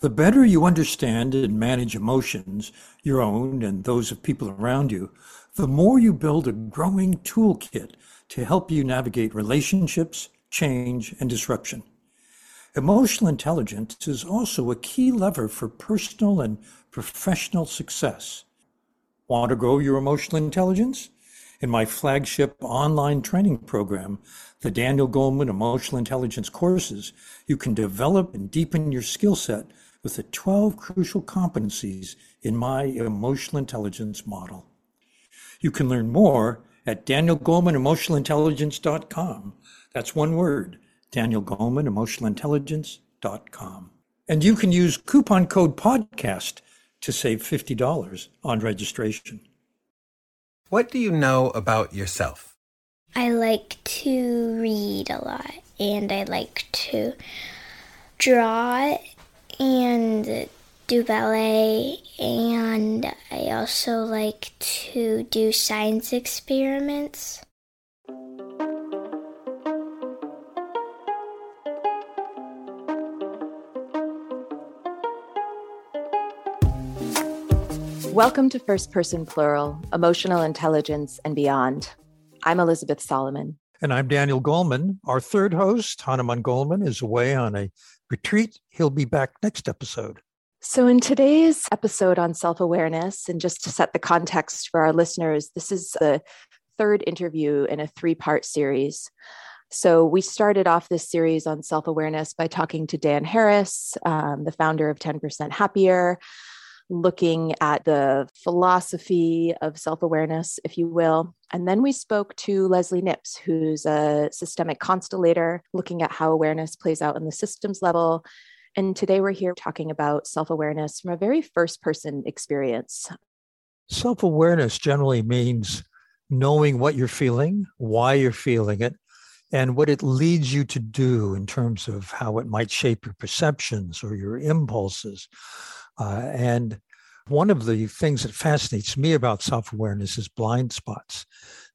The better you understand and manage emotions, your own and those of people around you, the more you build a growing toolkit to help you navigate relationships, change, and disruption. Emotional intelligence is also a key lever for personal and professional success. Want to grow your emotional intelligence? In my flagship online training program, the Daniel Goleman Emotional Intelligence courses, you can develop and deepen your skill set with the 12 crucial competencies in my emotional intelligence model. You can learn more at danielgoleman That's one word, danielgoleman And you can use coupon code podcast to save $50 on registration. What do you know about yourself? I like to read a lot and I like to draw and do ballet and I also like to do science experiments. Welcome to First Person Plural, Emotional Intelligence and Beyond. I'm Elizabeth Solomon. And I'm Daniel Goleman. Our third host, Hanuman Goleman, is away on a retreat. He'll be back next episode. So, in today's episode on self awareness, and just to set the context for our listeners, this is the third interview in a three part series. So, we started off this series on self awareness by talking to Dan Harris, um, the founder of 10% Happier looking at the philosophy of self awareness, if you will. And then we spoke to Leslie Nipps, who's a systemic constellator, looking at how awareness plays out in the systems level. And today we're here talking about self awareness from a very first person experience. Self awareness generally means knowing what you're feeling, why you're feeling it, and what it leads you to do in terms of how it might shape your perceptions or your impulses. Uh, and one of the things that fascinates me about self awareness is blind spots,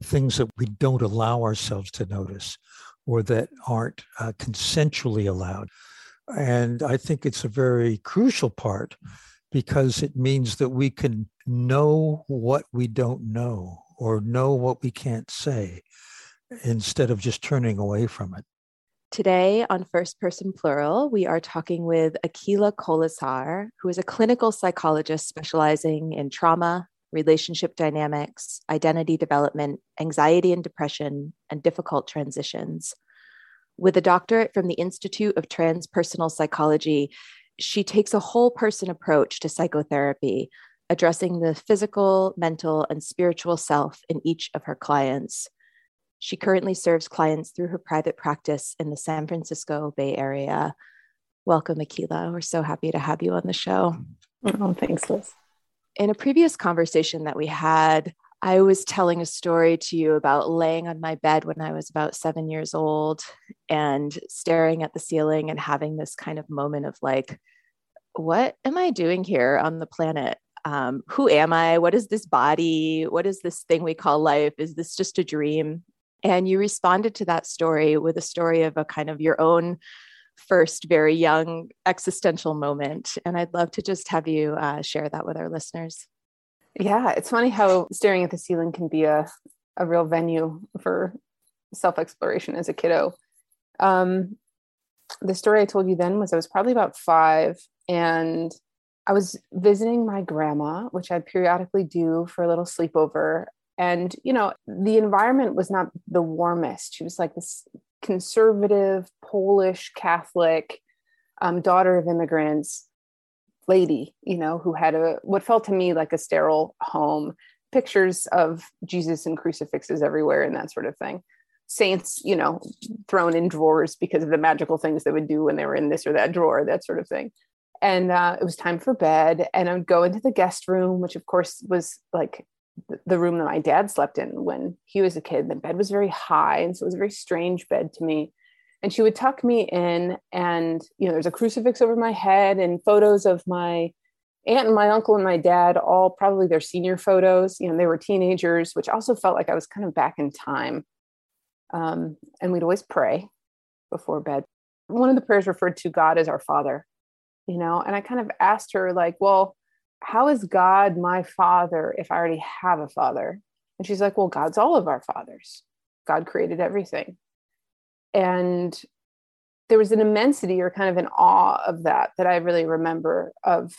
things that we don't allow ourselves to notice or that aren't uh, consensually allowed. And I think it's a very crucial part because it means that we can know what we don't know or know what we can't say instead of just turning away from it. Today on First Person Plural, we are talking with Akila Kolesar, who is a clinical psychologist specializing in trauma, relationship dynamics, identity development, anxiety and depression, and difficult transitions. With a doctorate from the Institute of Transpersonal Psychology, she takes a whole person approach to psychotherapy, addressing the physical, mental, and spiritual self in each of her clients. She currently serves clients through her private practice in the San Francisco Bay Area. Welcome, Akila. We're so happy to have you on the show. Oh, thanks, Liz. In a previous conversation that we had, I was telling a story to you about laying on my bed when I was about seven years old and staring at the ceiling and having this kind of moment of like, what am I doing here on the planet? Um, who am I? What is this body? What is this thing we call life? Is this just a dream? And you responded to that story with a story of a kind of your own first very young existential moment. And I'd love to just have you uh, share that with our listeners. Yeah, it's funny how staring at the ceiling can be a, a real venue for self exploration as a kiddo. Um, the story I told you then was I was probably about five and I was visiting my grandma, which I'd periodically do for a little sleepover and you know the environment was not the warmest. She was like this conservative polish catholic um, daughter of immigrants lady you know who had a what felt to me like a sterile home. Pictures of jesus and crucifixes everywhere and that sort of thing. Saints you know thrown in drawers because of the magical things they would do when they were in this or that drawer that sort of thing. And uh, it was time for bed and i would go into the guest room which of course was like the room that my dad slept in when he was a kid. The bed was very high, and so it was a very strange bed to me. And she would tuck me in, and you know, there's a crucifix over my head and photos of my aunt and my uncle and my dad, all probably their senior photos. You know, they were teenagers, which also felt like I was kind of back in time. Um, and we'd always pray before bed. One of the prayers referred to God as our Father. you know and i kind of asked her like well how is god my father if i already have a father? And she's like well god's all of our fathers. God created everything. And there was an immensity or kind of an awe of that that i really remember of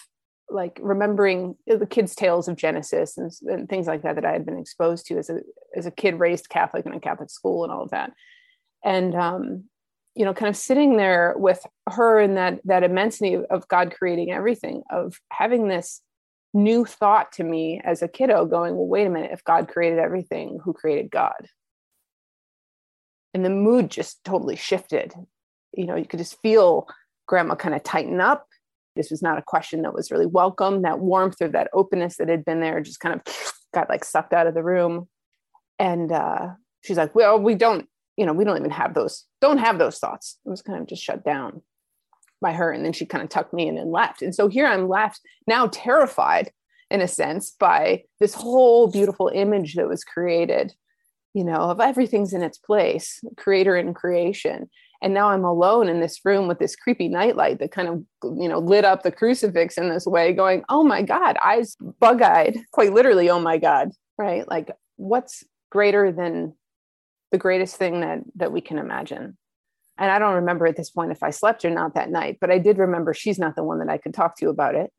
like remembering the kids tales of genesis and, and, things like that that i had been exposed to as a as a kid raised catholic in a catholic school and all of that. And um you know kind of sitting there with her in that that immensity of god creating everything of having this new thought to me as a kiddo going well wait a minute if god created everything who created god and the mood just totally shifted you know you could just feel grandma kind of tighten up this was not a question that was really welcome. That warmth or that openness that had been there just kind of got like sucked out of the room. And uh, she's like, well, we don't, you know, we don't even have those, don't have those thoughts. It was kind of just shut down by her. And then she kind of tucked me in and left. And so here I'm left now terrified in a sense by this whole beautiful image that was created, you know, of everything's in its place, creator and creation and now i'm alone in this room with this creepy nightlight that kind of you know lit up the crucifix in this way going oh my god eyes bug-eyed quite literally oh my god right like what's greater than the greatest thing that that we can imagine and i don't remember at this point if i slept or not that night but i did remember she's not the one that i could talk to about it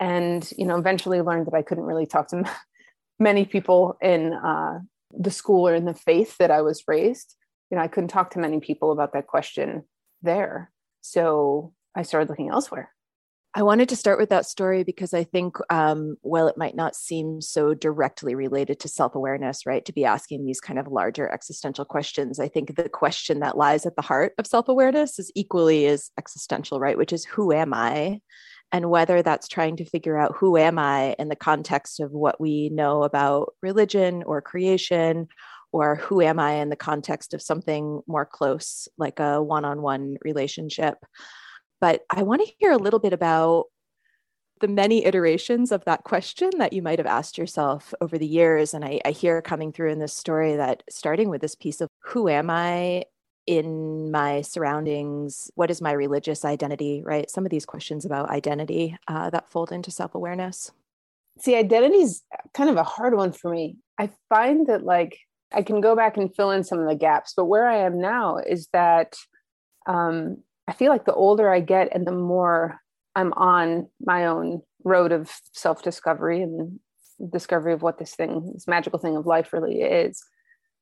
and you know eventually learned that i couldn't really talk to many people in uh, the school or in the faith that i was raised you know, I couldn't talk to many people about that question there. So I started looking elsewhere. I wanted to start with that story because I think, um, while it might not seem so directly related to self awareness, right, to be asking these kind of larger existential questions, I think the question that lies at the heart of self awareness is equally as existential, right, which is who am I? And whether that's trying to figure out who am I in the context of what we know about religion or creation or who am I in the context of something more close, like a one on one relationship. But I want to hear a little bit about the many iterations of that question that you might have asked yourself over the years. And I, I hear coming through in this story that starting with this piece of who am I in my surroundings? What is my religious identity, right? Some of these questions about identity uh, that fold into self awareness. See, identity is kind of a hard one for me. I find that, like, I can go back and fill in some of the gaps. But where I am now is that um, I feel like the older I get and the more I'm on my own road of self discovery and discovery of what this thing, this magical thing of life really is,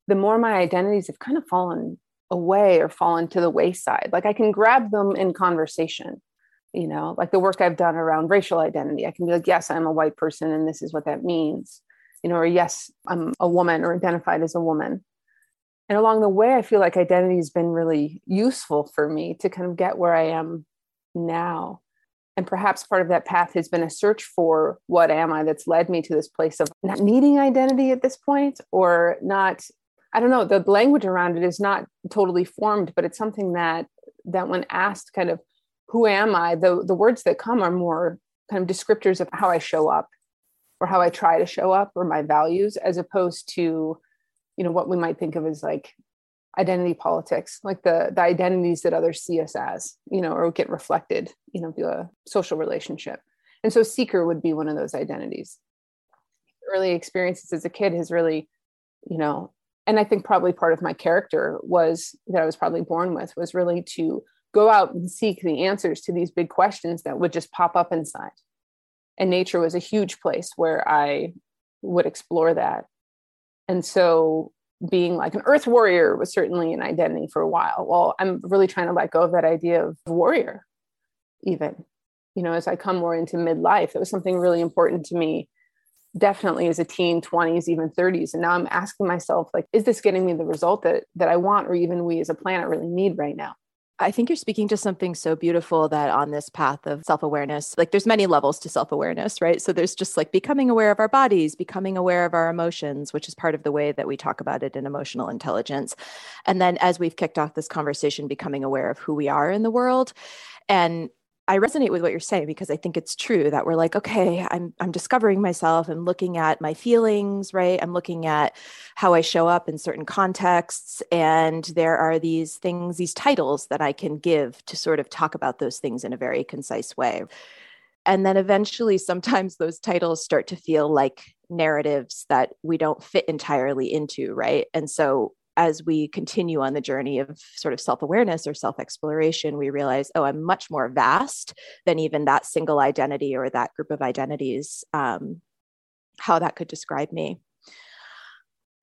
the more my identities have kind of fallen away or fallen to the wayside. Like I can grab them in conversation, you know, like the work I've done around racial identity. I can be like, yes, I'm a white person and this is what that means you know, or yes, I'm a woman or identified as a woman. And along the way, I feel like identity has been really useful for me to kind of get where I am now. And perhaps part of that path has been a search for what am I that's led me to this place of not needing identity at this point or not I don't know, the language around it is not totally formed, but it's something that that when asked kind of who am I, the the words that come are more kind of descriptors of how I show up or how I try to show up or my values as opposed to you know what we might think of as like identity politics like the the identities that others see us as you know or get reflected you know via social relationship. And so seeker would be one of those identities. Early experiences as a kid has really you know and i think probably part of my character was that i was probably born with was really to go out and seek the answers to these big questions that would just pop up inside. And nature was a huge place where I would explore that. And so being like an earth warrior was certainly an identity for a while. Well, I'm really trying to let go of that idea of warrior, even. You know, as I come more into midlife, it was something really important to me, definitely as a teen, 20s, even 30s. And now I'm asking myself, like, is this getting me the result that that I want or even we as a planet really need right now? I think you're speaking to something so beautiful that on this path of self awareness, like there's many levels to self awareness, right? So there's just like becoming aware of our bodies, becoming aware of our emotions, which is part of the way that we talk about it in emotional intelligence. And then as we've kicked off this conversation, becoming aware of who we are in the world. And I resonate with what you're saying because I think it's true that we're like, okay, I'm I'm discovering myself I'm looking at my feelings, right? I'm looking at how I show up in certain contexts and there are these things, these titles that I can give to sort of talk about those things in a very concise way. And then eventually sometimes those titles start to feel like narratives that we don't fit entirely into, right? And so as we continue on the journey of sort of self awareness or self exploration, we realize, oh, I'm much more vast than even that single identity or that group of identities, um, how that could describe me.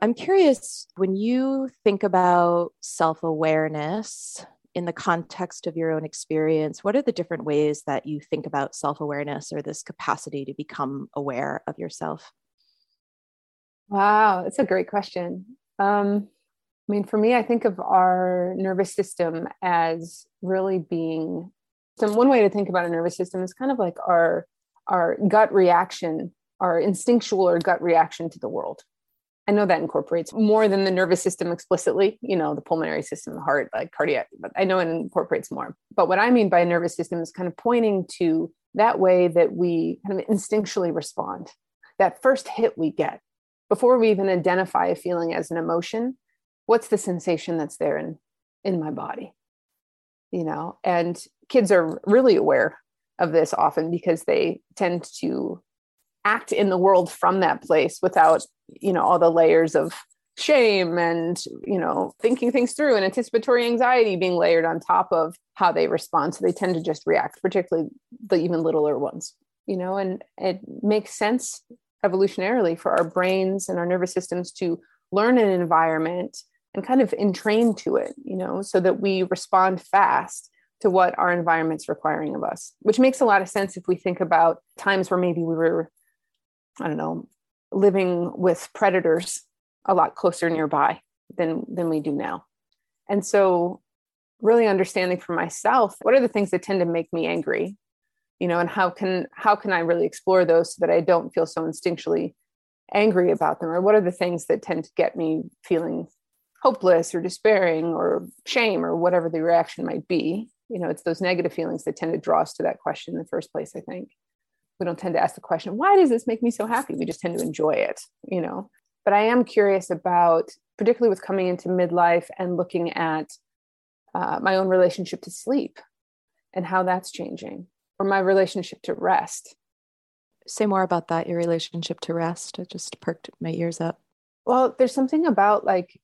I'm curious when you think about self awareness in the context of your own experience, what are the different ways that you think about self awareness or this capacity to become aware of yourself? Wow, that's a great question. Um, I mean, for me, I think of our nervous system as really being. So one way to think about a nervous system is kind of like our our gut reaction, our instinctual or gut reaction to the world. I know that incorporates more than the nervous system explicitly, you know, the pulmonary system, the heart, like cardiac, but I know it incorporates more. But what I mean by nervous system is kind of pointing to that way that we kind of instinctually respond. That first hit we get before we even identify a feeling as an emotion, what's the sensation that's there in in my body? You know and kids are really aware of this often because they tend to act in the world from that place without you know all the layers of shame and you know thinking things through and anticipatory anxiety being layered on top of how they respond. So they tend to just react particularly the even littler ones you know and it makes sense evolutionarily for our brains and our nervous systems to learn an environment and kind of entrained to it, you know, so that we respond fast to what our environment's requiring of us, which makes a lot of sense if we think about times where maybe we were, I don't know, living with predators a lot closer nearby than than we do now. And so really understanding for myself what are the things that tend to make me angry you know and how can how can i really explore those so that i don't feel so instinctually angry about them or what are the things that tend to get me feeling hopeless or despairing or shame or whatever the reaction might be. You know it's those negative feelings that tend to draw us to that question in the first place i think. We don't tend to ask the question why does this make me so happy? We just tend to enjoy it you know. But i am curious about particularly with coming into midlife and looking at uh, my own relationship to sleep and how that's changing or my relationship to rest. Say more about that your relationship to rest. It just perked my ears up. Well there's something about like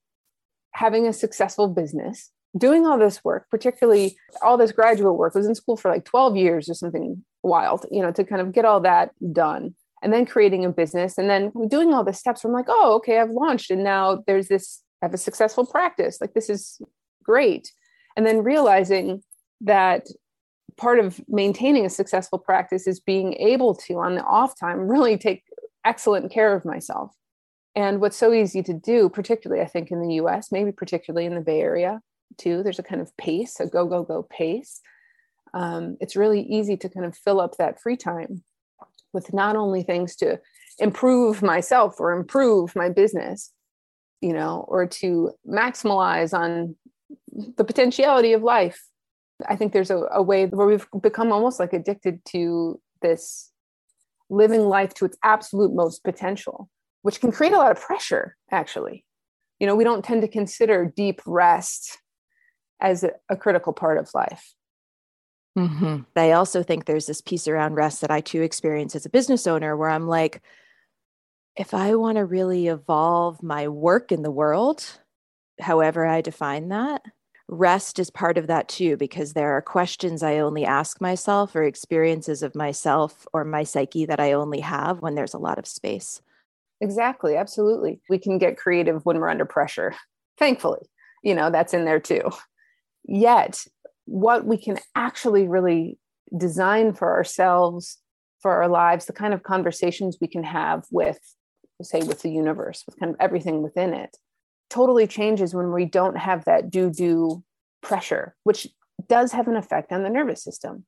having a successful business, doing all this work, particularly all this graduate work, I was in school for like 12 years or something wild, you know, to kind of get all that done. And then creating a business and then doing all the steps. I'm like, oh, okay, I've launched. And now there's this, I have a successful practice. Like, this is great. And then realizing that part of maintaining a successful practice is being able to, on the off time, really take excellent care of myself and what's so easy to do, particularly I think in the US, maybe particularly in the Bay Area too, there's a kind of pace, a go, go, go pace. Um, it's really easy to kind of fill up that free time with not only things to improve myself or improve my business, you know, or to maximize on the potentiality of life. I think there's a, a way where we've become almost like addicted to this living life to its absolute most potential which can create a lot of pressure, actually. You know, we don't tend to consider deep rest as a, a critical part of life. Mm-hmm. I also think there's this piece around rest that I too experience as a business owner where I'm like, if I want to really evolve my work in the world, however I define that, rest is part of that too, because there are questions I only ask myself or experiences of myself or my psyche that I only have when there's a lot of space. Exactly. Absolutely. We can get creative when we're under pressure. Thankfully, you know, that's in there too. Yet, what we can actually really design for ourselves, for our lives, the kind of conversations we can have with, say, with the universe, with kind of everything within it, totally changes when we don't have that do do pressure, which does have an effect on the nervous system.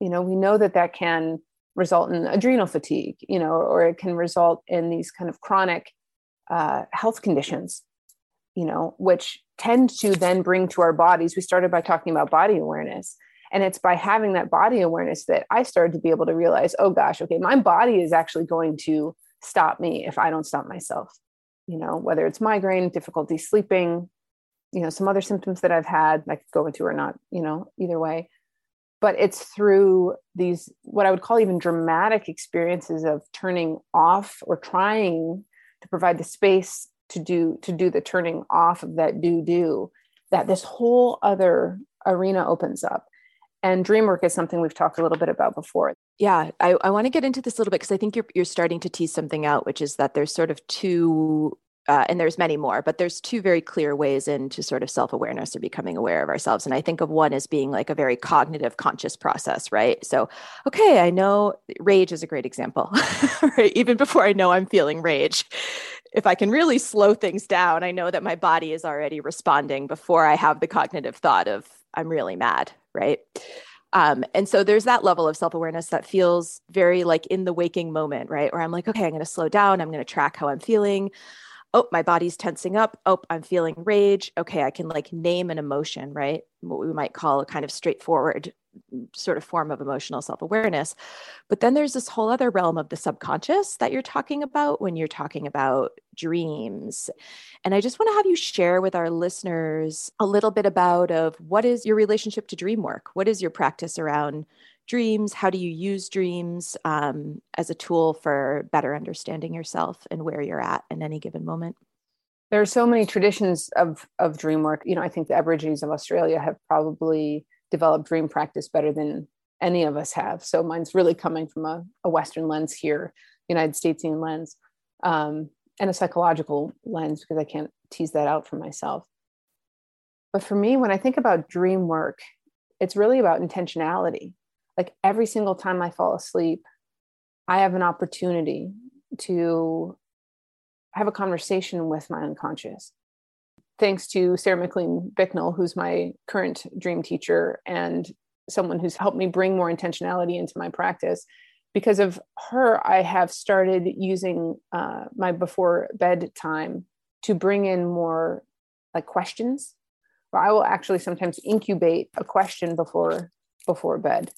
You know, we know that that can result in adrenal fatigue, you know, or it can result in these kind of chronic uh, health conditions, you know, which tend to then bring to our bodies. We started by talking about body awareness, And it's by having that body awareness that I started to be able to realize, oh gosh, okay, my body is actually going to stop me if I don't stop myself. You know, whether it's migraine, difficulty sleeping, you know, some other symptoms that I've had, I could go into or not, you know, either way. But it's through these, what I would call even dramatic experiences of turning off or trying to provide the space to do to do the turning off of that do do that this whole other arena opens up. And dream work is something we've talked a little bit about before. Yeah i, I want to get into this a little bit because i think you're, you're starting to tease something out which is that there's sort of two uh, and there's many more, but there's two very clear ways into sort of self awareness or becoming aware of ourselves. And I think of one as being like a very cognitive, conscious process, right? So, okay, I know rage is a great example, right? Even before I know I'm feeling rage, if I can really slow things down, I know that my body is already responding before I have the cognitive thought of, I'm really mad, right? Um, and so there's that level of self awareness that feels very like in the waking moment, right? Where I'm like, okay, I'm going to slow down. I'm going to track how I'm feeling. Oh, my body's tensing up. Oh, I'm feeling rage. Okay, I can like name an emotion, right? What we might call a kind of straightforward sort of form of emotional self awareness. But then there's this whole other realm of the subconscious that you're talking about when you're talking about dreams. And I just want to have you share with our listeners a little bit about of what is your relationship to dream work? What is your practice around dreams? How do you use dreams um, as a tool for better understanding yourself and where you're at in any given moment? There are so many traditions of of dream work. You know, I think the Aborigines of Australia have probably developed dream practice better than any of us have. So mine's really coming from a, a Western lens here, United Statesian lens, um, and a psychological lens because I can't tease that out for myself. But for me, when I think about dream work, it's really about intentionality. Like every single time I fall asleep, I have an opportunity to have a conversation with my unconscious thanks to Sarah McLean Bicknell, who's my current dream teacher and someone who's helped me bring more intentionality into my practice. Because of her, I have started using uh, my before bed time to bring in more like questions. Or I will actually sometimes incubate a question before before bed,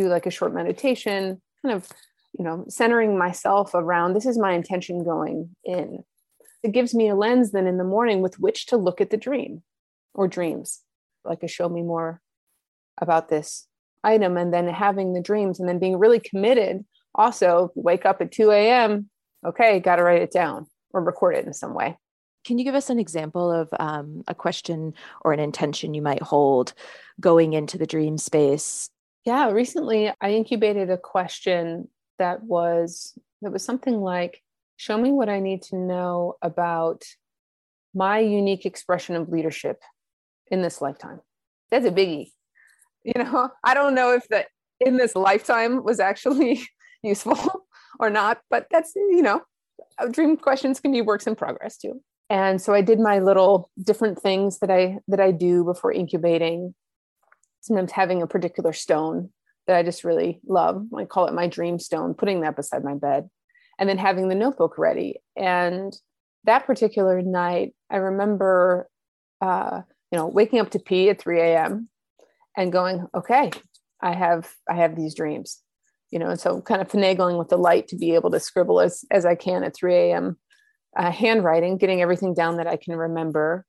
do like a short meditation, kind of you know centering myself around this is my intention going in. It gives me a lens then in the morning with which to look at the dream or dreams. Like a show me more about this item and then having the dreams and then being really committed. Also wake up at 2 a.m okay got to write it down or record it in some way. Can you give us an example of um, a question or an intention you might hold going into the dream space yeah recently i incubated a question that was that was something like show me what I need to know about my unique expression of leadership in this lifetime. That's a biggie. You know, I don't know if that in this lifetime was actually useful or not, but that's, you know, uh, dream questions can be works in progress too. And so I did my little different things that I that I do before incubating. Sometimes having a particular stone that I just really love. I call it my dream stone, putting that beside my bed and then having the notebook ready. And that particular night, I remember, uh, you know, waking up to pee at 3 a.m. and going, okay, I have, I have these dreams, you know, and so kind of finagling with the light to be able to scribble as, as I can at 3 a.m. Uh, handwriting, getting everything down that I can remember,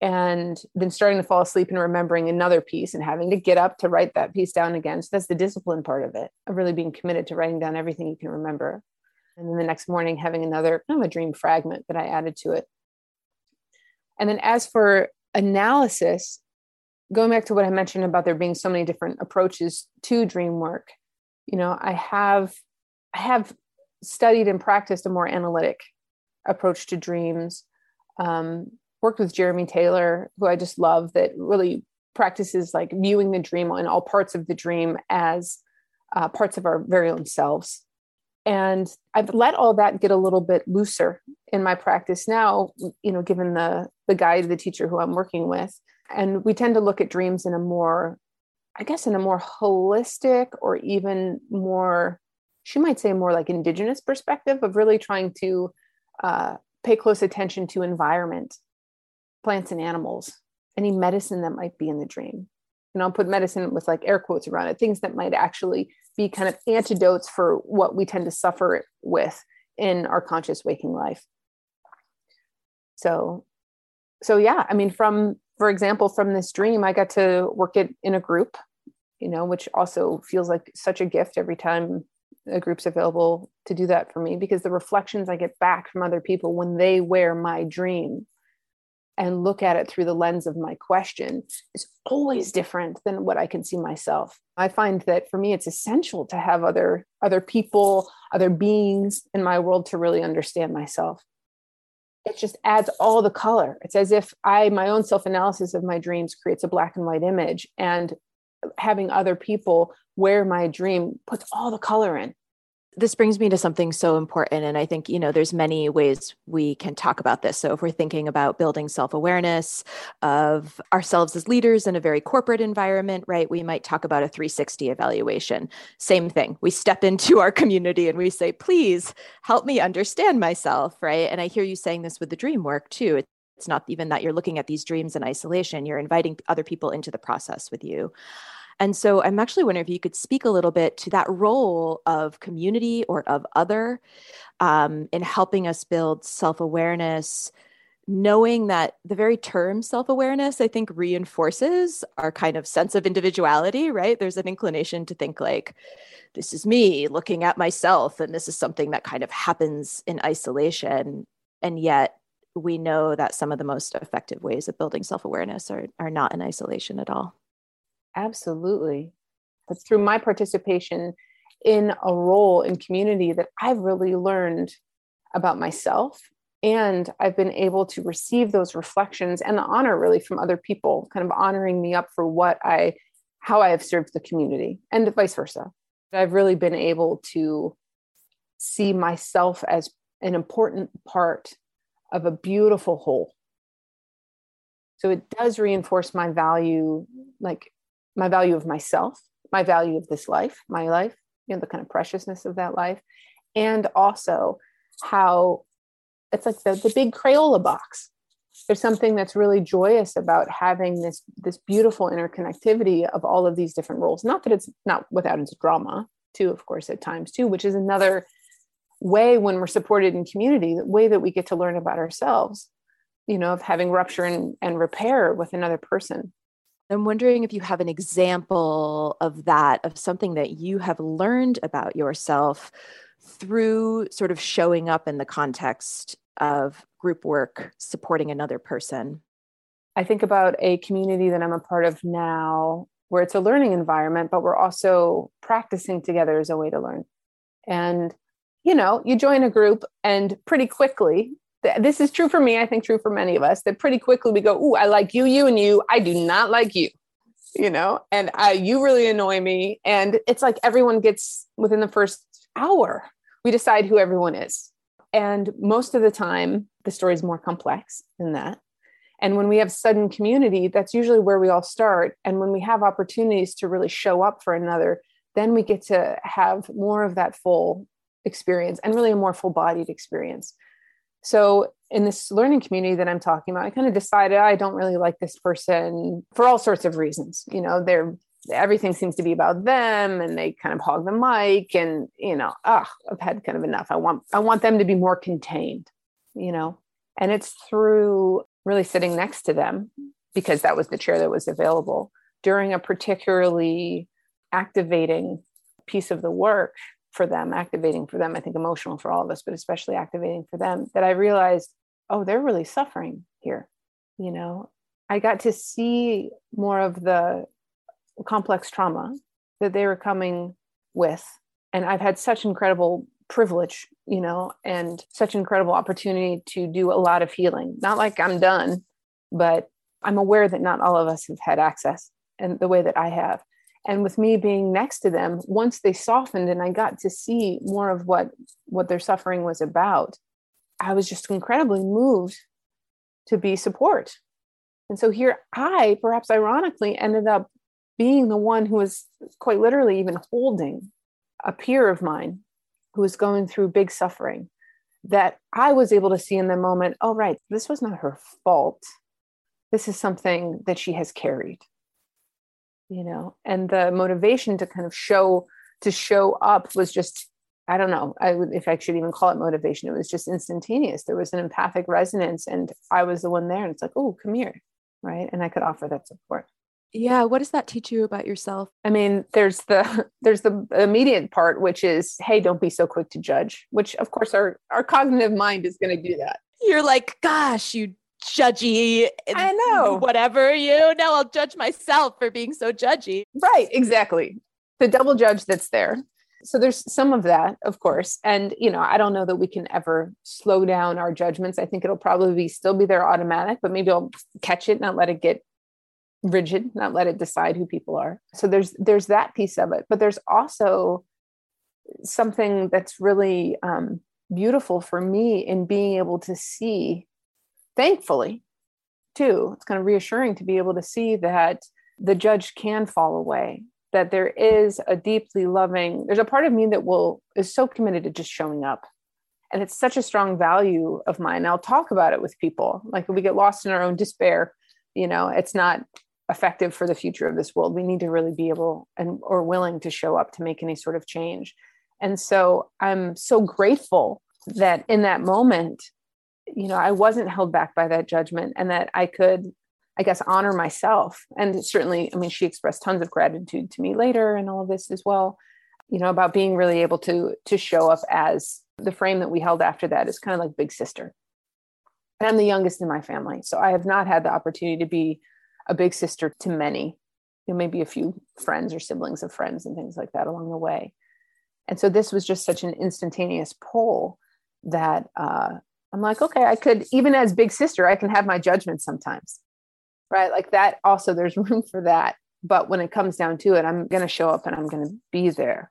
and then starting to fall asleep and remembering another piece and having to get up to write that piece down again. So that's the discipline part of it, of really being committed to writing down everything you can remember and then the next morning having another kind of a dream fragment that I added to it. And then as for analysis, going back to what I mentioned about there being so many different approaches to dream work, you know, I have I have studied and practiced a more analytic approach to dreams. Um, worked with Jeremy Taylor, who I just love, that really practices like viewing the dream and all parts of the dream as uh, parts of our very own selves. And i've let all that get a little bit looser in my practice now you know given the the guide the teacher who i'm working with. And we tend to look at dreams in a more i guess in a more holistic or even more she might say more like indigenous perspective of really trying to uh, pay close attention to environment plants and animals any medicine that might be in the dream and I'll put medicine with like air quotes around it, things that might actually be kind of antidotes for what we tend to suffer with in our conscious waking life. So, so yeah, I mean, from for example, from this dream, I got to work it in a group, you know, which also feels like such a gift every time a group's available to do that for me because the reflections I get back from other people when they wear my dream and look at it through the lens of my question is always different than what I can see myself. I find that for me it's essential to have other other people, other beings in my world to really understand myself. It just adds all the color. It's as if I my own self-analysis of my dreams creates a black and white image and having other people wear my dream puts all the color in this brings me to something so important and i think you know there's many ways we can talk about this. So if we're thinking about building self-awareness of ourselves as leaders in a very corporate environment right we might talk about a 360 evaluation. Same thing. We step into our community and we say please help me understand myself right? And i hear you saying this with the dream work too. It's not even that you're looking at these dreams in isolation. You're inviting other people into the process with you and so I'm actually wondering if you could speak a little bit to that role of community or of other um, in helping us build self awareness, knowing that the very term self awareness, I think, reinforces our kind of sense of individuality, right? There's an inclination to think like, this is me looking at myself, and this is something that kind of happens in isolation. And yet, we know that some of the most effective ways of building self awareness are, are not in isolation at all. Absolutely. But through my participation in a role in community that I've really learned about myself. And I've been able to receive those reflections and the honor really from other people, kind of honoring me up for what I, how I have served the community and vice versa. I've really been able to see myself as an important part of a beautiful whole. So it does reinforce my value, like my value of myself, my value of this life, my life, you know, the kind of preciousness of that life, and also how it's like the, the big Crayola box. There's something that's really joyous about having this this beautiful interconnectivity of all of these different roles. Not that it's not without its drama, too, of course, at times too, which is another way when we're supported in community, the way that we get to learn about ourselves, you know, of having rupture and, and repair with another person. I'm wondering if you have an example of that, of something that you have learned about yourself through sort of showing up in the context of group work, supporting another person. I think about a community that I'm a part of now where it's a learning environment, but we're also practicing together as a way to learn. And, you know, you join a group and pretty quickly this is true for me. I think true for many of us that pretty quickly we go, "Ooh, I like you, you, and you. I do not like you." You know, and I, you really annoy me. And it's like everyone gets within the first hour, we decide who everyone is. And most of the time, the story is more complex than that. And when we have sudden community, that's usually where we all start. And when we have opportunities to really show up for another, then we get to have more of that full experience and really a more full bodied experience. So in this learning community that I'm talking about, I kind of decided I don't really like this person for all sorts of reasons. You know, they're everything seems to be about them and they kind of hog the mic and you know, ah, I've had kind of enough. I want I want them to be more contained, you know. And it's through really sitting next to them because that was the chair that was available during a particularly activating piece of the work for them, activating for them, I think emotional for all of us, but especially activating for them, that I realized, oh, they're really suffering here. You know, I got to see more of the complex trauma that they were coming with. And I've had such incredible privilege, you know, and such incredible opportunity to do a lot of healing. Not like I'm done, but I'm aware that not all of us have had access and the way that I have and with me being next to them once they softened and i got to see more of what what their suffering was about i was just incredibly moved to be support. And so here i perhaps ironically ended up being the one who was quite literally even holding a peer of mine who was going through big suffering that i was able to see in the moment oh right this was not her fault. This is something that she has carried you know and the motivation to kind of show to show up was just i don't know i would if i should even call it motivation it was just instantaneous. There was an empathic resonance and i was the one there and it's like oh come here right? And i could offer that support. Yeah what does that teach you about yourself? I mean there's the there's the immediate part which is hey don't be so quick to judge which of course our our cognitive mind is going to do that. You're like gosh you judgy i know. whatever you know i'll judge myself for being so judgy. Right exactly. The double judge that's there. So there's some of that of course. And you know i don't know that we can ever slow down our judgments. I think it'll probably be still be there automatic but maybe i'll catch it not let it get rigid not let it decide who people are. So there's there's that piece of it. But there's also something that's really um, beautiful for me in being able to see thankfully too it's kind of reassuring to be able to see that the judge can fall away that there is a deeply loving there's a part of me that will is so committed to just showing up. And it's such a strong value of mine. I'll talk about it with people. Like we get lost in our own despair. You know it's not effective for the future of this world. We need to really be able and or willing to show up to make any sort of change. And so i'm so grateful that in that moment you know i wasn't held back by that judgment and that i could i guess honor myself. And certainly i mean she expressed tons of gratitude to me later and all of this as well you know about being really able to to show up as the frame that we held after that is kind of like big sister. And i'm the youngest in my family so i have not had the opportunity to be a big sister to many, you know, maybe a few friends or siblings of friends and things like that along the way. And so this was just such an instantaneous pull that uh, I'm like, okay, I could, even as big sister, I can have my judgment sometimes, right? Like that, also, there's room for that. But when it comes down to it, I'm going to show up and I'm going to be there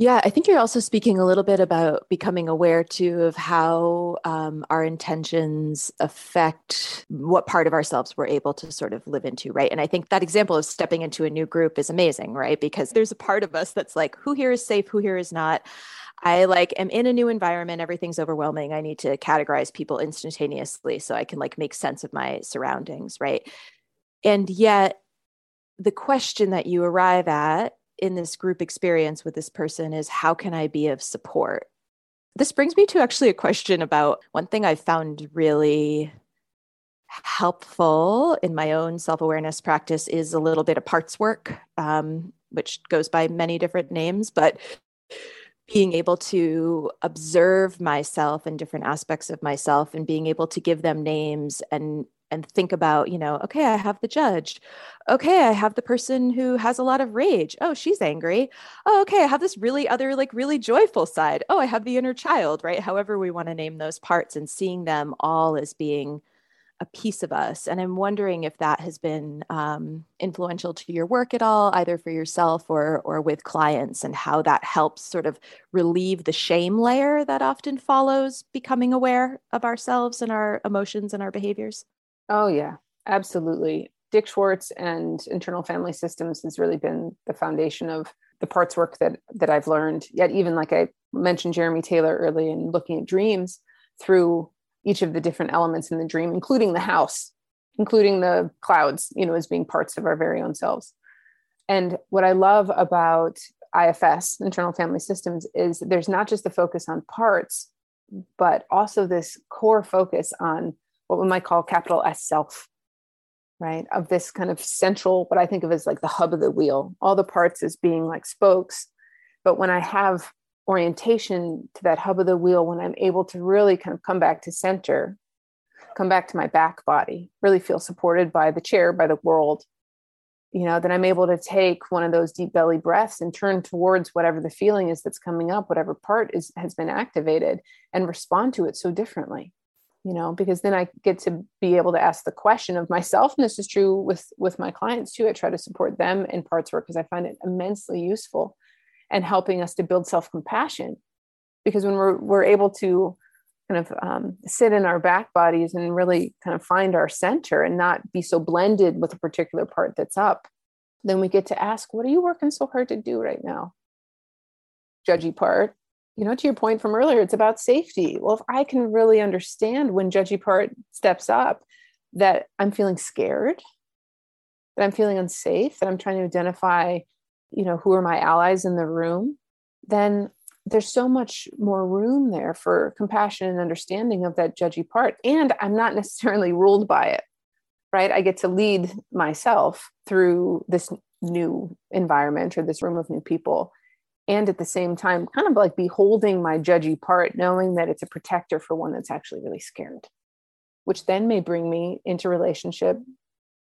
yeah, I think you're also speaking a little bit about becoming aware too of how um, our intentions affect what part of ourselves we're able to sort of live into, right? And I think that example of stepping into a new group is amazing, right? Because there's a part of us that's like, who here is safe, who here is not. I like am in a new environment, everything's overwhelming. I need to categorize people instantaneously so I can like make sense of my surroundings, right? And yet, the question that you arrive at in this group experience with this person is how can I be of support? This brings me to actually a question about one thing I found really helpful in my own self awareness practice is a little bit of parts work, um, which goes by many different names, but being able to observe myself and different aspects of myself and being able to give them names and and think about, you know, okay, I have the judge. Okay, I have the person who has a lot of rage. Oh, she's angry. Oh, okay, I have this really other, like, really joyful side. Oh, I have the inner child, right? However, we want to name those parts and seeing them all as being a piece of us. And I'm wondering if that has been um, influential to your work at all, either for yourself or or with clients, and how that helps sort of relieve the shame layer that often follows becoming aware of ourselves and our emotions and our behaviors. Oh, yeah, absolutely. Dick Schwartz and internal family systems has really been the foundation of the parts work that that I've learned. Yet even like I mentioned Jeremy Taylor early in looking at dreams through each of the different elements in the dream, including the house, including the clouds, you know, as being parts of our very own selves. And what I love about IFS, internal family systems, is there's not just the focus on parts, but also this core focus on what we might call capital S self, right? Of this kind of central, what I think of as like the hub of the wheel, all the parts as being like spokes. But when I have orientation to that hub of the wheel, when I'm able to really kind of come back to center, come back to my back body, really feel supported by the chair, by the world, you know, then I'm able to take one of those deep belly breaths and turn towards whatever the feeling is that's coming up, whatever part is has been activated, and respond to it so differently you know because then i get to be able to ask the question of myself and this is true with with my clients too i try to support them in parts work because i find it immensely useful and helping us to build self-compassion. Because when we're we're able to kind of um, sit in our back bodies and really kind of find our center and not be so blended with a particular part that's up then we get to ask what are you working so hard to do right now? Judgy part. You know, to your point from earlier, it's about safety. Well, if I can really understand when judgy part steps up that I'm feeling scared, that I'm feeling unsafe, that I'm trying to identify, you know, who are my allies in the room, then there's so much more room there for compassion and understanding of that judgy part. And I'm not necessarily ruled by it, right? I get to lead myself through this new environment or this room of new people. And at the same time, kind of like beholding my judgy part, knowing that it's a protector for one that's actually really scared, which then may bring me into relationship,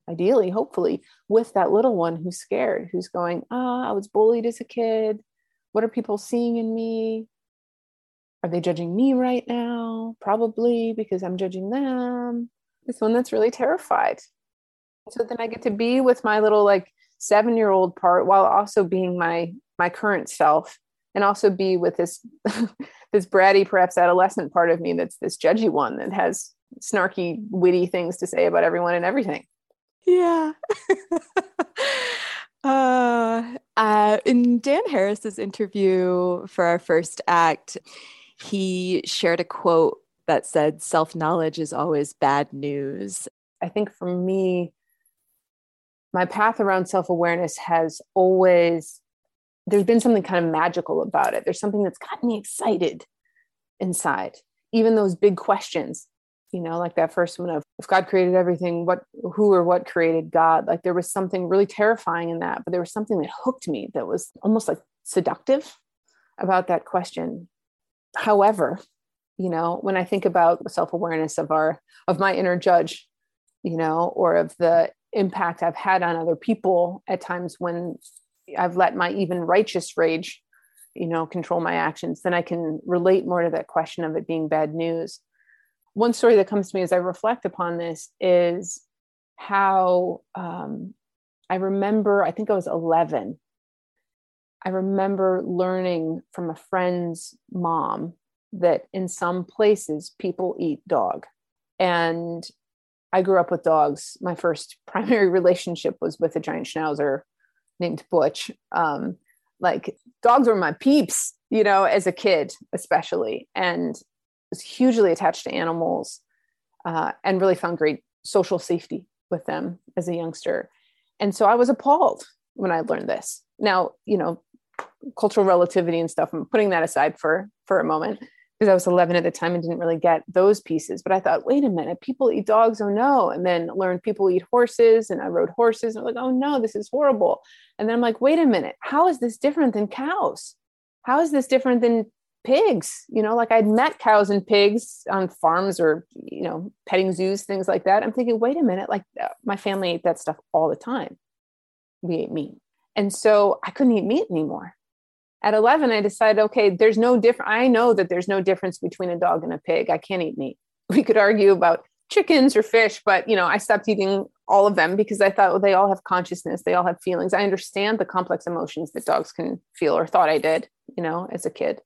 ideally, hopefully, with that little one who's scared, who's going, Ah, oh, I was bullied as a kid what are people seeing in me? Are they judging me right now? Probably because I'm judging them. This one that's really terrified. So then I get to be with my little like seven year old part while also being my my current self and also be with this this bratty perhaps adolescent part of me that's this judgy one that has snarky witty things to say about everyone and everything yeah Uh, uh, in Dan Harris's interview for our first act, he shared a quote that said, Self knowledge is always bad news. I think for me, my path around self awareness has always, there's been something kind of magical about it. There's something that's gotten me excited inside. Even those big questions you know like that first one of if god created everything what who or what created god? Like there was something really terrifying in that but there was something that hooked me that was almost like seductive about that question. However you know when i think about the self-awareness of our of my inner judge you know or of the impact i've had on other people at times when i've let my even righteous rage you know control my actions then i can relate more to that question of it being bad news one story that comes to me as I reflect upon this is how um, I remember, I think I was 11. I remember learning from a friend's mom that in some places people eat dog. And I grew up with dogs. My first primary relationship was with a giant schnauzer named Butch. Um, like dogs were my peeps, you know, as a kid, especially. And was hugely attached to animals uh, and really found great social safety with them as a youngster. And so I was appalled when I learned this. Now, you know, cultural relativity and stuff, I'm putting that aside for for a moment because I was 11 at the time and didn't really get those pieces. But I thought, wait a minute, people eat dogs, oh no. And then learned people eat horses, and I rode horses, and I'm like, oh no, this is horrible. And then I'm like, wait a minute, how is this different than cows? How is this different than pigs you know like i'd met cows and pigs on farms or you know petting zoos things like that. I'm thinking wait a minute like uh, my family ate that stuff all the time. We ate meat. And so i couldn't eat meat anymore. At 11 i decided okay there's no different i know that there's no difference between a dog and a pig. I can't eat meat. We could argue about chickens or fish but you know i stopped eating all of them because i thought well, they all have consciousness. They all have feelings. I understand the complex emotions that dogs can feel or thought i did you know as a kid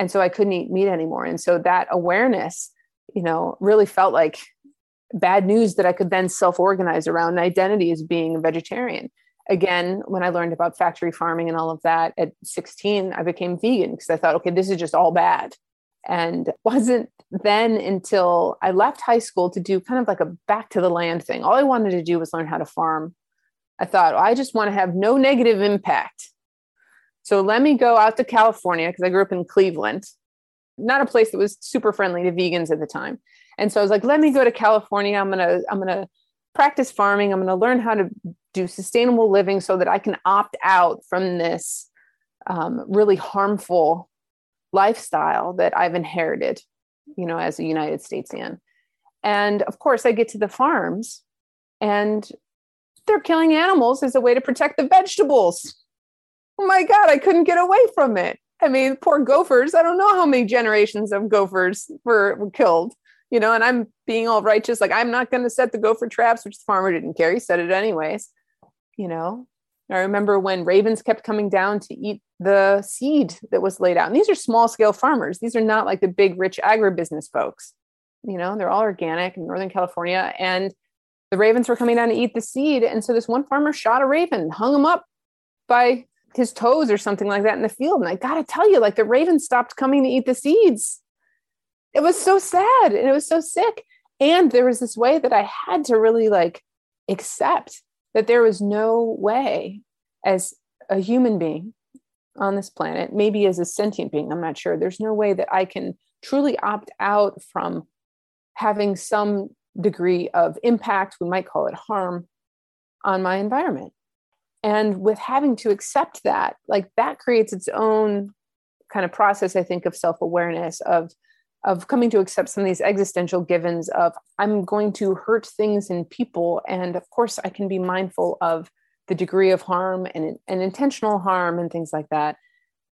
and so i couldn't eat meat anymore. And so that awareness you know really felt like bad news that i could then self-organize around identity as being a vegetarian. Again when i learned about factory farming and all of that at 16 i became vegan because i thought okay this is just all bad. And wasn't then until i left high school to do kind of like a back to the land thing. All i wanted to do was learn how to farm. I thought well, i just want to have no negative impact so let me go out to California because I grew up in Cleveland, not a place that was super friendly to vegans at the time. And so I was like, let me go to California. I'm gonna I'm gonna practice farming. I'm gonna learn how to do sustainable living so that I can opt out from this um, really harmful lifestyle that I've inherited, you know, as a United Statesian. And of course, I get to the farms, and they're killing animals as a way to protect the vegetables oh my God, I couldn't get away from it. I mean, poor gophers. I don't know how many generations of gophers were, were killed, you know, and I'm being all righteous. Like, I'm not going to set the gopher traps, which the farmer didn't care. He set it anyways, you know. I remember when ravens kept coming down to eat the seed that was laid out. And these are small scale farmers. These are not like the big, rich agribusiness folks. You know, they're all organic in Northern California. And the ravens were coming down to eat the seed. And so this one farmer shot a raven, hung him up by his toes or something like that in the field. And I got to tell you, like the ravens stopped coming to eat the seeds. It was so sad and it was so sick. And there was this way that I had to really like accept that there was no way as a human being on this planet, maybe as a sentient being, I'm not sure, there's no way that I can truly opt out from having some degree of impact, we might call it harm, on my environment. And with having to accept that, like that creates its own kind of process, I think, of self awareness, of of coming to accept some of these existential givens of i'm going to hurt things and people. And of course i can be mindful of the degree of harm and, and intentional harm and things like that.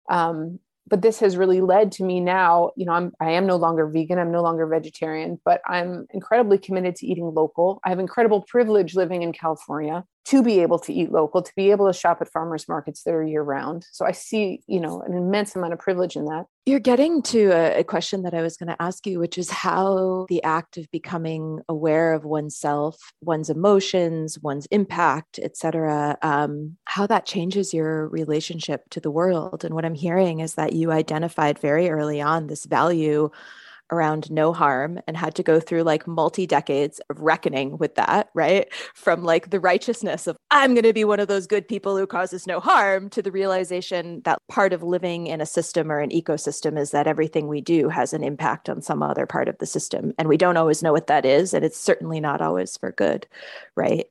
Um, but this has really led to me now you know i'm i am no longer vegan i'm no longer vegetarian but i'm incredibly committed to eating local. I have incredible privilege living in california to be able to eat local to be able to shop at farmers markets that are year round so i see you know an immense amount of privilege in that. You're getting to a, question that i was going to ask you which is how the act of becoming aware of oneself one's emotions one's impact etc um, how that changes your relationship to the world. And what i'm hearing is that you identified very early on this value around no harm and had to go through like multi decades of reckoning with that, right? From like the righteousness of, I'm going to be one of those good people who causes no harm to the realization that part of living in a system or an ecosystem is that everything we do has an impact on some other part of the system. And we don't always know what that is. And it's certainly not always for good, right?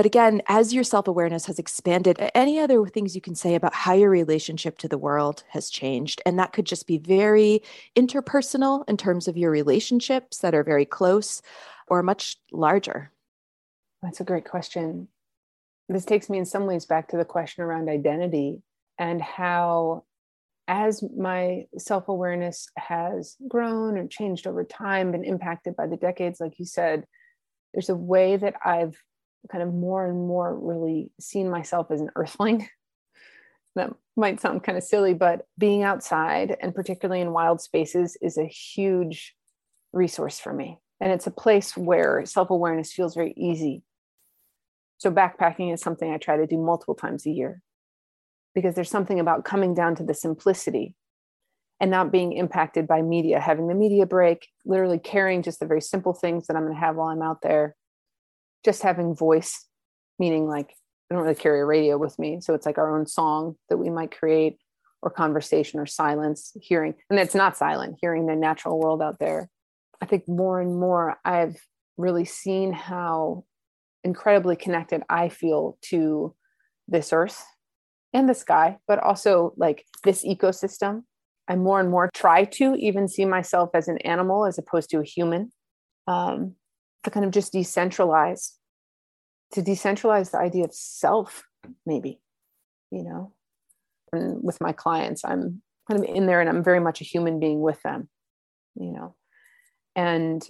But again, as your self awareness has expanded, any other things you can say about how your relationship to the world has changed? And that could just be very interpersonal in terms of your relationships that are very close or much larger. That's a great question. This takes me in some ways back to the question around identity and how, as my self awareness has grown and changed over time, been impacted by the decades, like you said, there's a way that I've kind of more and more really seen myself as an earthling. that might sound kind of silly, but being outside and particularly in wild spaces is a huge resource for me. And it's a place where self awareness feels very easy. So, backpacking is something I try to do multiple times a year because there's something about coming down to the simplicity and not being impacted by media, having the media break, literally carrying just the very simple things that I'm going to have while I'm out there just having voice, meaning like I don't really carry a radio with me. So it's like our own song that we might create or conversation or silence, hearing, and it's not silent, hearing the natural world out there. I think more and more I've really seen how incredibly connected I feel to this earth and the sky, but also like this ecosystem. I more and more try to even see myself as an animal as opposed to a human. Um, to kind of just decentralize to decentralize the idea of self maybe you know? And with my clients i'm kind of in there and i'm very much a human being with them you know? And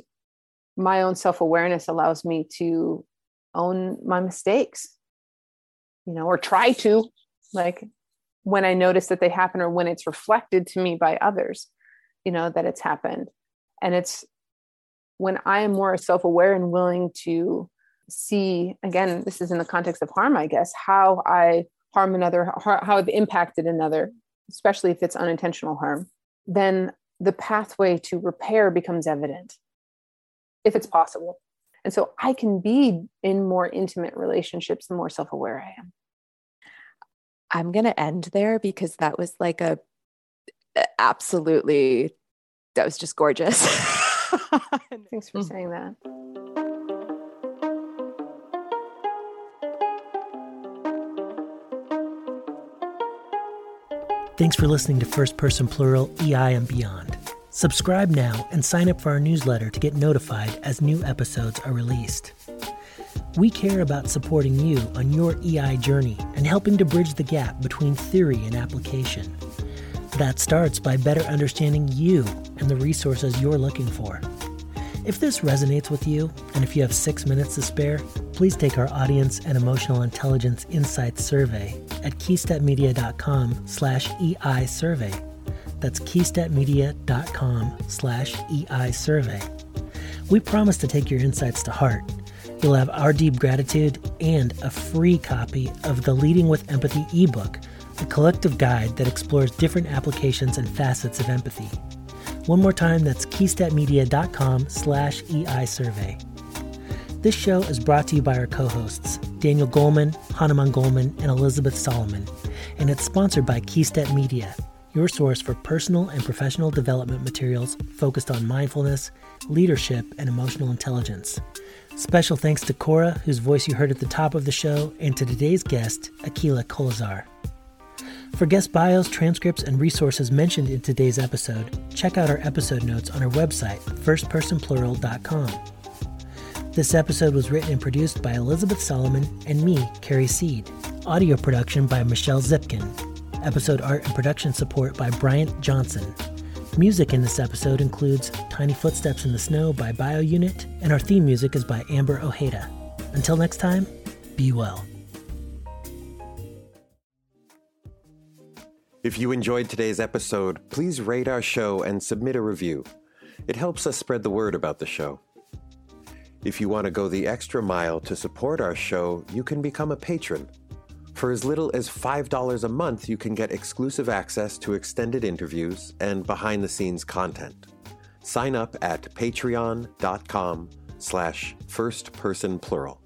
my own self-awareness allows me to own my mistakes you know or try to like when i notice that they happen or when it's reflected to me by others you know that it's happened. And it's when I am more self aware and willing to see, again, this is in the context of harm, I guess, how I harm another, how I've impacted another, especially if it's unintentional harm, then the pathway to repair becomes evident if it's possible. And so I can be in more intimate relationships the more self aware I am. I'm going to end there because that was like a absolutely, that was just gorgeous. Thanks for hmm. saying that. Thanks for listening to First Person Plural EI and Beyond. Subscribe now and sign up for our newsletter to get notified as new episodes are released. We care about supporting you on your EI journey and helping to bridge the gap between theory and application. That starts by better understanding you and the resources you're looking for. If this resonates with you, and if you have six minutes to spare, please take our Audience and Emotional Intelligence Insights survey at keystepmedia.com slash EI survey. That's keystepmedia.com slash EI survey. We promise to take your insights to heart. You'll have our deep gratitude and a free copy of the Leading with Empathy ebook – a collective guide that explores different applications and facets of empathy. One more time, that's keystepmedia.com slash EI survey. This show is brought to you by our co-hosts, Daniel Goleman, Hanuman Goleman, and Elizabeth Solomon, and it's sponsored by Keystep Media, your source for personal and professional development materials focused on mindfulness, leadership, and emotional intelligence. Special thanks to Cora, whose voice you heard at the top of the show, and to today's guest, Akila Kolazar. For guest bios, transcripts, and resources mentioned in today's episode, check out our episode notes on our website, firstpersonplural.com. This episode was written and produced by Elizabeth Solomon and me, Carrie Seed. Audio production by Michelle Zipkin. Episode art and production support by Bryant Johnson. Music in this episode includes Tiny Footsteps in the Snow by BioUnit, and our theme music is by Amber Ojeda. Until next time, be well. If you enjoyed today's episode, please rate our show and submit a review. It helps us spread the word about the show. If you want to go the extra mile to support our show, you can become a patron. For as little as $5 a month, you can get exclusive access to extended interviews and behind-the-scenes content. Sign up at patreon.com slash firstpersonplural.